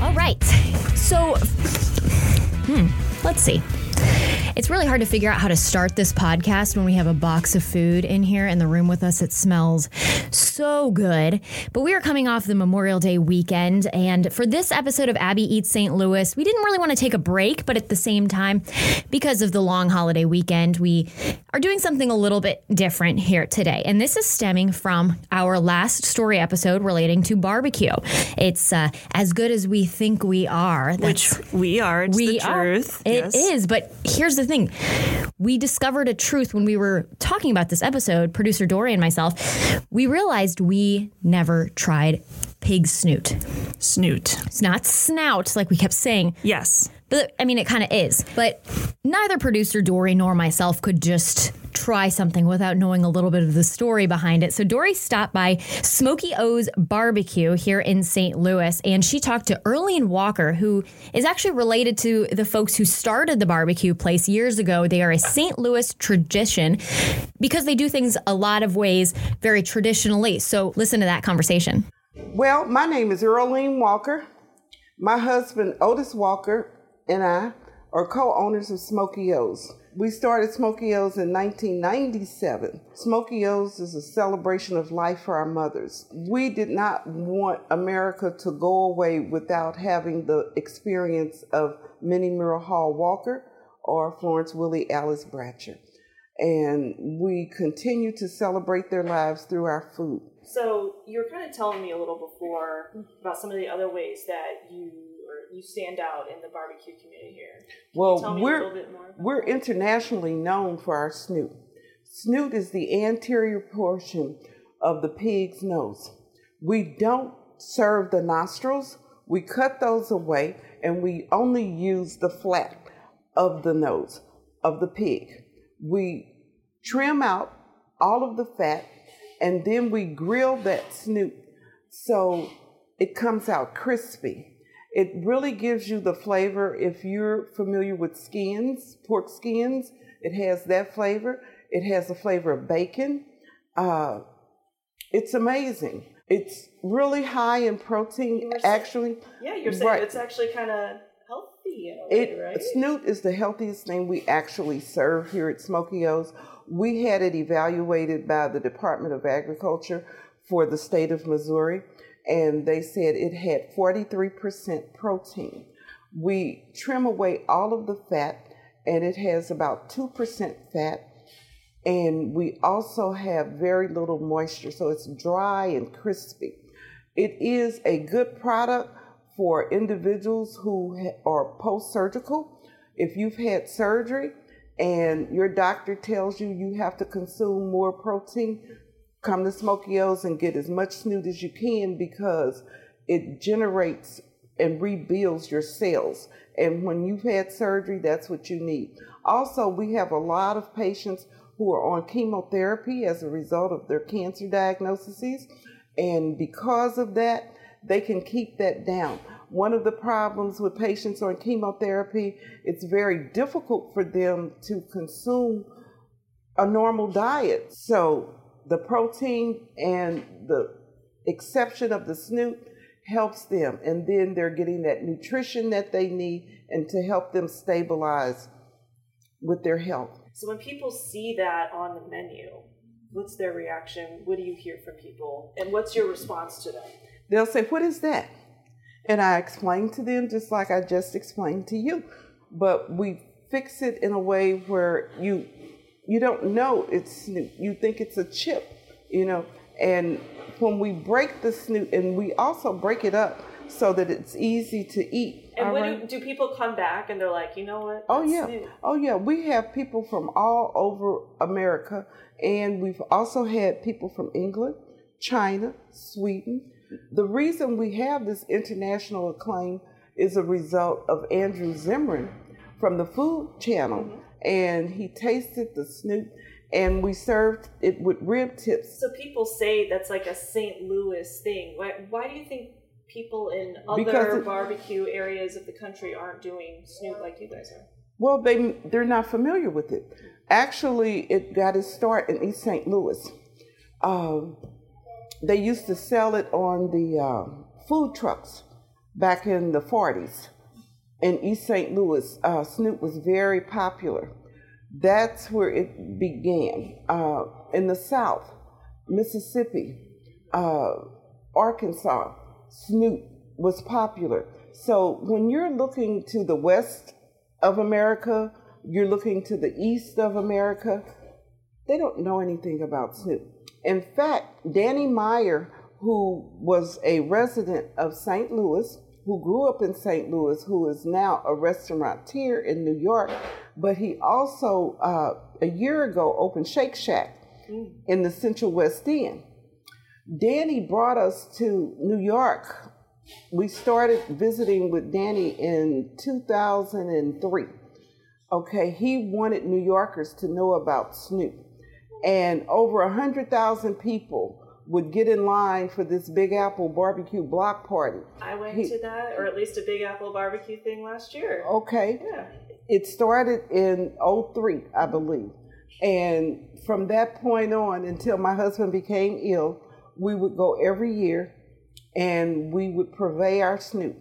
All right. So, hmm, let's see. It's really hard to figure out how to start this podcast when we have a box of food in here in the room with us. It smells so good. But we are coming off the Memorial Day weekend. And for this episode of Abby Eats St. Louis, we didn't really want to take a break, but at the same time, because of the long holiday weekend, we are doing something a little bit different here today. And this is stemming from our last story episode relating to barbecue. It's uh, as good as we think we are. Which we are. It's we the are. truth. It is, yes. but here's the thing. We discovered a truth when we were talking about this episode, producer Dory and myself. We realized we never tried pig snoot. Snoot. It's not snout, like we kept saying, Yes. but I mean, it kind of is. But neither producer Dory nor myself could just try something without knowing a little bit of the story behind it. So Dory stopped by Smoki O's Barbecue here in St. Louis, and she talked to Earlene Walker, who is actually related to the folks who started the barbecue place years ago. They are a St. Louis tradition because they do things a lot of ways very traditionally. So listen to that conversation. Well, my name is Earlene Walker. My husband, Otis Walker, and I are co owners of Smoki O's. We started Smoki O's in 1997. Smoki O's is a celebration of life for our mothers. We did not want America to go away without having the experience of Minnie Murrell Hall Walker or Florence Willie Alice Bratcher. And we continue to celebrate their lives through our food. So you were kind of telling me a little before about some of the other ways that you you stand out in the barbecue community here. Well, you tell me we're a little bit more? we're internationally known for our snoot. Snoot is the anterior portion of the pig's nose. We don't serve the nostrils. We cut those away and we only use the flat of the nose of the pig. We trim out all of the fat and then we grill that snoot so it comes out crispy. It really gives you the flavor. If you're familiar with skins, pork skins, it has that flavor. It has the flavor of bacon. Uh, it's amazing. It's really high in protein, actually. yeah, you're saying Right. it's actually kind of healthy way, It right? snoot is the healthiest thing we actually serve here at Smoki O's. We had it evaluated by the Department of Agriculture for the state of Missouri, and they said it had 43% protein. We trim away all of the fat, and it has about 2% fat, and we also have very little moisture, so it's dry and crispy. It is a good product for individuals who are post surgical. If you've had surgery and your doctor tells you you have to consume more protein, come to Smoki and get as much snoot as you can because it generates and rebuilds your cells. And when you've had surgery, that's what you need. Also, we have a lot of patients who are on chemotherapy as a result of their cancer diagnoses. And because of that, they can keep that down. One of the problems with patients on chemotherapy, it's very difficult for them to consume a normal diet. So the protein and the exception of the snoot helps them. And then they're getting that nutrition that they need and to help them stabilize with their health. so when people see that on the menu, what's their reaction? What do you hear from people, and what's your response to them? They'll say, What is that? And I explain to them just like I just explained to you. But we fix it in a way where you you don't know it's. You think it's a chip, you know. And when we break the snoot and we also break it up so that it's easy to eat. And when right? do, do people come back and they're like, you know what? Oh yeah. new." Oh yeah. We have people from all over America and we've also had people from England, China, Sweden. The reason we have this international acclaim is a result of Andrew Zimmern from the Food Channel mm-hmm. And he tasted the snoot and we served it with rib tips. So people say that's like a St. Louis thing. Why, why do you think people in Because other it- barbecue areas of the country aren't doing snoot like you guys are? Well, they they're not familiar with it. Actually, it got its start in East St. Louis. Um, they used to sell it on the uh, food trucks back in the 40s in East St. Louis. Uh, snoot was very popular. That's where it began. Uh, in the South, Mississippi, uh, Arkansas, snoot was popular. So when you're looking to the west of America, you're looking to the east of America, they don't know anything about snoot. In fact, Danny Meyer, who was a resident of St. Louis, who grew up in St. Louis, who is now a restaurateur in New York, but he also, uh, a year ago, opened Shake Shack mm. in the Central West End. Danny brought us to New York. We started visiting with Danny in 2003. Okay, he wanted New Yorkers to know about snoot. And over 100,000 people would get in line for this Big Apple barbecue block party. I went he, to that, or at least a Big Apple barbecue thing last year. Okay. Yeah. It started in 03, I believe. And from that point on until my husband became ill, we would go every year and we would purvey our snoot.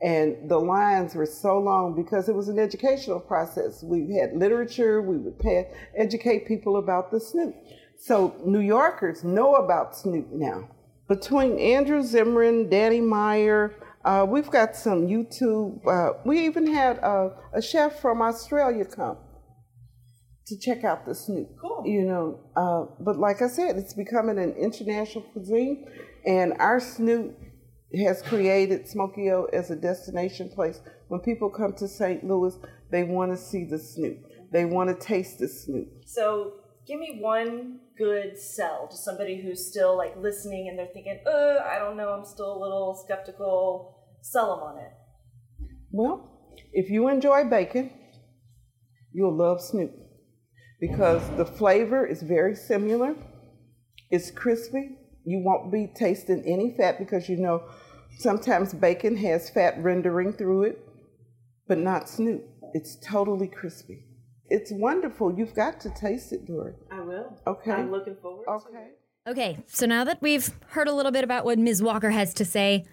And the lines were so long because it was an educational process. We had literature, we would pay, educate people about the snoot. So New Yorkers know about snoot now. Between Andrew Zimmern, Danny Meyer, uh, we've got some YouTube. Uh, we even had uh, a chef from Australia come to check out the snoot. Cool. You know, uh, but like I said, it's becoming an international cuisine, and our snoot has created Smoki-O as a destination place. When people come to St. Louis, they want to see the snoot. They want to taste the snoot. So give me one good sell to somebody who's still like listening and they're thinking, uh, I don't know, I'm still a little skeptical. Sell them on it. Well, if you enjoy bacon, you'll love snoot because the flavor is very similar. It's crispy. You won't be tasting any fat because you know sometimes bacon has fat rendering through it, but not snoot. It's totally crispy. It's wonderful. You've got to taste it, Dory. I will. Okay. I'm looking forward okay. Okay, so now that we've heard a little bit about what Ms. Walker has to say,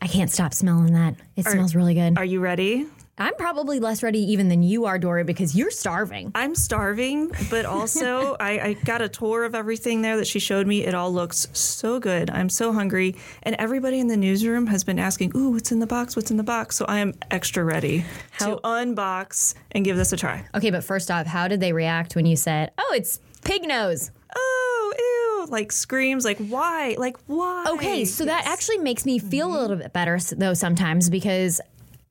I can't stop smelling that. It are, smells really good. Are you ready? I'm probably less ready even than you are, Dory, because you're starving. I'm starving, but also I, I, got a tour of everything there that she showed me. It all looks so good. I'm so hungry. And everybody in the newsroom has been asking, Ooh, what's in the box? What's in the box? So I am extra ready how- to unbox and give this a try. Okay, but first off, how did they react when you said, Oh, it's pig nose? Oh, ew, like screams, like why? Like why? Okay, so yes. that actually makes me feel mm-hmm. a little bit better though sometimes because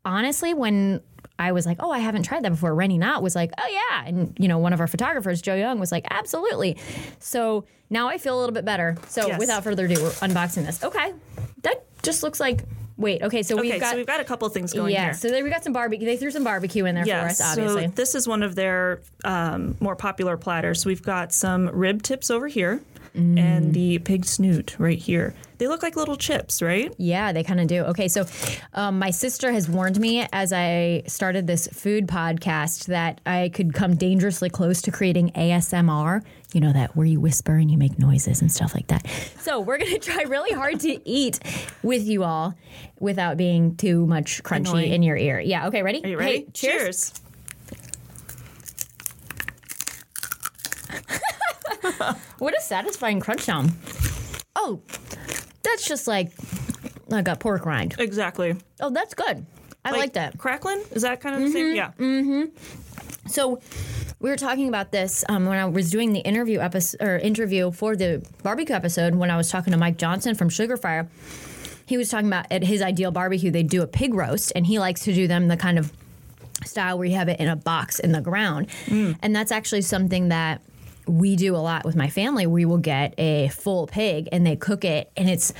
honestly, when I was like, oh, I haven't tried that before. Rennie Knott was like, oh yeah, and you know, one of our photographers, Joe Young, was like, absolutely. So now I feel a little bit better. So yes. without further ado, we're unboxing this. Okay, that just looks like. Wait, okay, so okay, we've got so we've got a couple things going yeah, here. so we got some barbecue. They threw some barbecue in there for us, obviously. So this is one of their um, more popular platters. So we've got some rib tips over here mm. and the pig snoot right here. They look like little chips, right? Yeah, they kind of do. Okay, so um, my sister has warned me as I started this food podcast that I could come dangerously close to creating ASMR. You know that where you whisper and you make noises and stuff like that. So we're gonna try really hard to eat with you all without being too much crunchy Annoying. in your ear. Yeah. Okay. Ready? Are you ready? Hey, cheers. cheers. what a satisfying crunch sound. Oh, that's just like like a pork rind. Exactly. Oh, that's good. I like, like that. Crackling? Is that kind of the same? Mm-hmm, yeah. Mm-hmm. So we were talking about this um, when I was doing the interview episode or interview for the barbecue episode when I was talking to Mike Johnson from Sugarfire. He was talking about at his ideal barbecue, they do a pig roast, and he likes to do them the kind of style where you have it in a box in the ground. Mm. And that's actually something that we do a lot with my family. We will get a full pig and they cook it. And it's,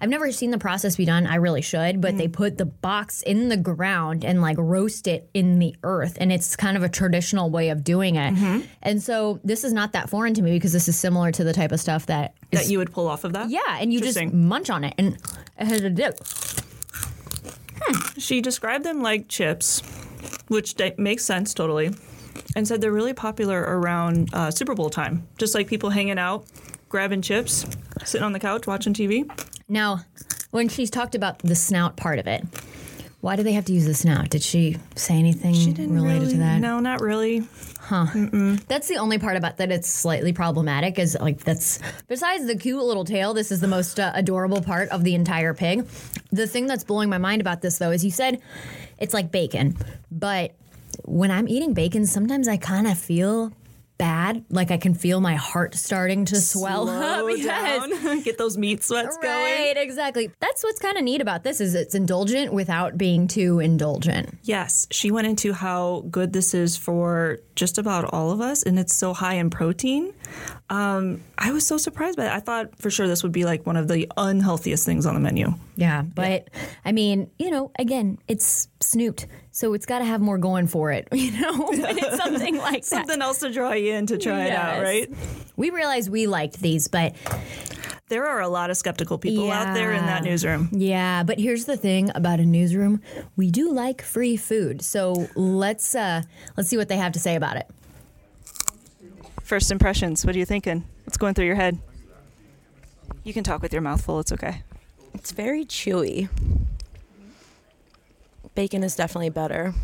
I've never seen the process be done. I really should, but mm. they put the box in the ground and like roast it in the earth. And it's kind of a traditional way of doing it. Mm-hmm. And so this is not that foreign to me because this is similar to the type of stuff that is, that you would pull off of that. Yeah. And you just munch on it and it has a dip. Hmm. She described them like chips, which makes sense totally. And said they're really popular around uh, Super Bowl time. Just like people hanging out, grabbing chips, sitting on the couch watching TV. Now, when she's talked about the snout part of it, why do they have to use the snout? Did she say anything related really, to that? No, not really. Huh. That's the only part about that it's slightly problematic. Is like that's besides the cute little tail. This is the most uh, adorable part of the entire pig. The thing that's blowing my mind about this though is you said it's like bacon, but when I'm eating bacon, sometimes I kind of feel bad. Like I can feel my heart starting to swell up. Slow Yes. down. Get those meat sweats going. Right, exactly. That's what's kind of neat about this is it's indulgent without being too indulgent. Yes, she went into how good this is for just about all of us, and it's so high in protein. Um, I was so surprised by it. I thought for sure this would be like one of the unhealthiest things on the menu. Yeah, but I mean, you know, again, it's snoot, so it's got to have more going for it, you know. it's something like that. Something else to draw you in to try it out, right? We realized we liked these, but There are a lot of skeptical people out there in that newsroom. yeah, but here's the thing about a newsroom: we do like free food, so let's uh let's see what they have to say about it. First impressions. What are you thinking? What's going through your head? You can talk with your mouth full. It's okay. It's very chewy. Bacon is definitely better.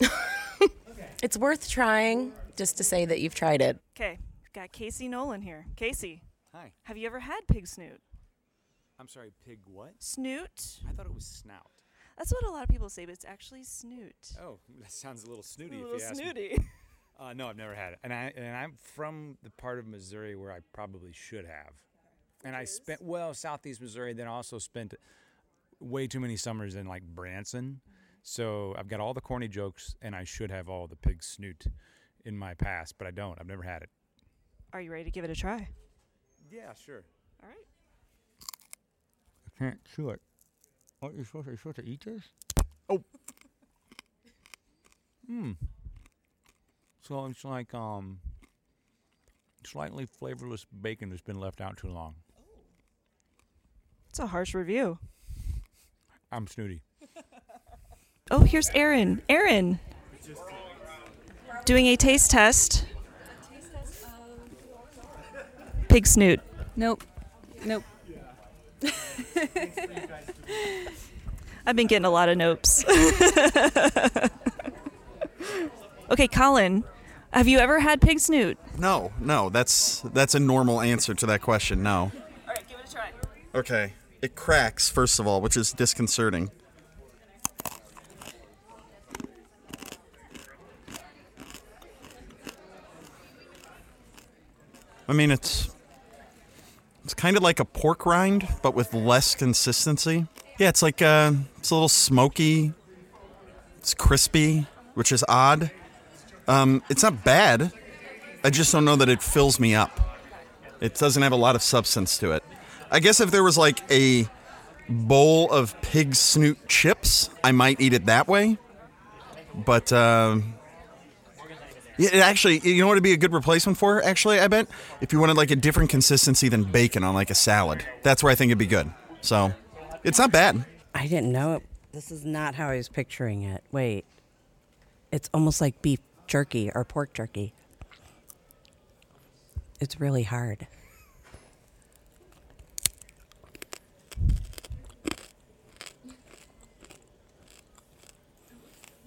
it's worth trying just to say that you've tried it. Okay, got Casey Nolan here. Casey, Hi. have you ever had pig snoot? I'm sorry, pig what? Snoot? I thought it was snout. That's what a lot of people say, but it's actually snoot. Oh, that sounds a little snooty A if little you ask me. snooty. Uh, no, I've never had it, and I and I'm from the part of Missouri where I probably should have. And I spent well southeast Missouri, then also spent way too many summers in like Branson. So I've got all the corny jokes, and I should have all the pig snoot in my past, but I don't. I've never had it. Are you ready to give it a try? Yeah, sure. All right. I can't chew it. What you supposed to, you supposed to eat this? Oh. Hmm. So it's like um slightly flavorless bacon that's been left out too long. It's a harsh review. I'm snooty. Oh, here's Aaron. Aaron. Doing a taste test. Pig snoot. Nope. Nope. I've been getting a lot of nopes. okay, Colin, have you ever had pig snoot? No, no, that's that's a normal answer to that question. No. All right, give it a try. Okay. It cracks first of all, which is disconcerting. I mean, it's it's kind of like a pork rind, but with less consistency. Yeah, it's like uh, it's a little smoky. It's crispy, which is odd. Um, it's not bad. I just don't know that it fills me up. It doesn't have a lot of substance to it. I guess if there was like a bowl of pig snoot chips, I might eat it that way. But yeah, it actually, you know what would be a good replacement for? Actually, I bet if you wanted like a different consistency than bacon on like a salad, that's where I think it'd be good. So it's not bad. I didn't know it. This is not how I was picturing it. Wait. It's almost like beef jerky or pork jerky. It's really hard.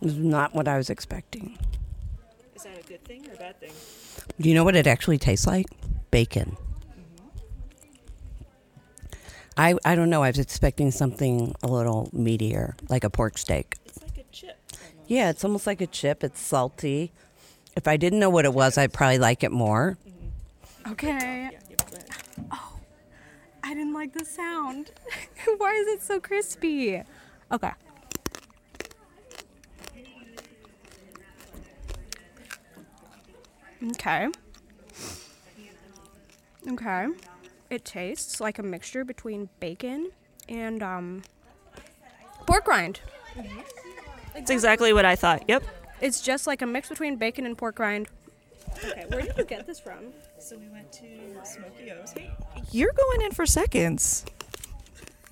This is not what I was expecting. Is that a good thing or a bad thing? Do you know what it actually tastes like? Bacon. Mm-hmm. I, I don't know. I was expecting something a little meatier, like a pork steak. It's like a chip. Yeah, it's almost like a chip. It's salty. If I didn't know what it was, I'd probably like it more. Mm-hmm. Okay. Oh, oh, I didn't like the sound. Why is it so crispy? Okay. Okay. Okay. It tastes like a mixture between bacon and um pork rind. That's exactly what I thought. Yep. It's just like a mix between bacon and pork rind. Okay, where did you get this from? So we went to Smoki O's. Hey, you're going in for seconds.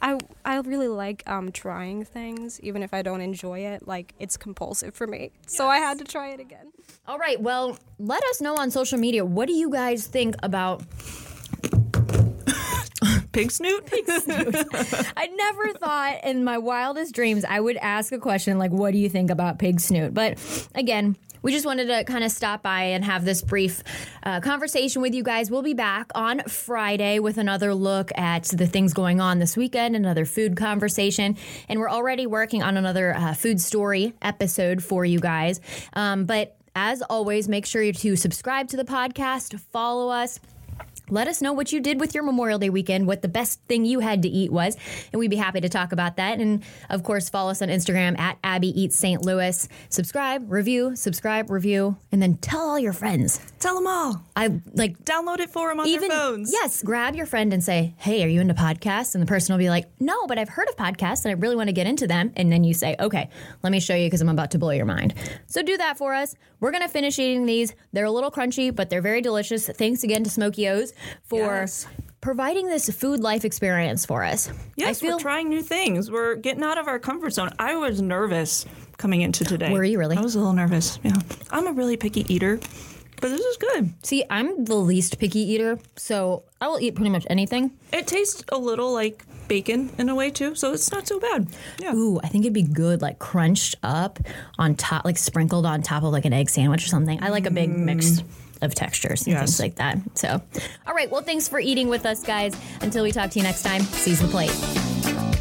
I I really like um, trying things, even if I don't enjoy it. Like it's compulsive for me, so I had to try it again. All right. Well, let us know on social media. What do you guys think about Pig snoot? I never thought in my wildest dreams I would ask a question like, What do you think about pig snoot? But again, we just wanted to kind of stop by and have this brief uh, conversation with you guys. We'll be back on Friday with another look at the things going on this weekend, another food conversation. And we're already working on another uh, food story episode for you guys. Um, but as always, make sure to subscribe to the podcast, follow us. Let us know what you did with your Memorial Day weekend, what the best thing you had to eat was, and we'd be happy to talk about that. And of course, follow us on Instagram at Abby Eats St. Louis. Subscribe, review, subscribe, review, and then tell all your friends. Tell them all. I like Download it for them on even their phones. yes, grab your friend and say, "Hey, are you into podcasts?" And the person will be like, "No, but I've heard of podcasts and I really want to get into them." And then you say, "Okay, let me show you because I'm about to blow your mind." So do that for us. We're gonna finish eating these. They're a little crunchy, but they're very delicious. Thanks again to Smoki O's for Yes. providing this food life experience for us. Yes, feel we're trying new things. We're getting out of our comfort zone. I was nervous coming into today. Were you really? I was a little nervous. Yeah. I'm a really picky eater, but this is good. see, I'm the least picky eater, so I will eat pretty much anything. It tastes a little like bacon in a way too, so it's not so bad. Yeah. Ooh, I think it'd be good, like crunched up on top, like sprinkled on top of like an egg sandwich or something. I like a big mm. mix of textures and Yes. things like that. So, all right. Well, thanks for eating with us, guys. Until we talk to you next time, seize the plate.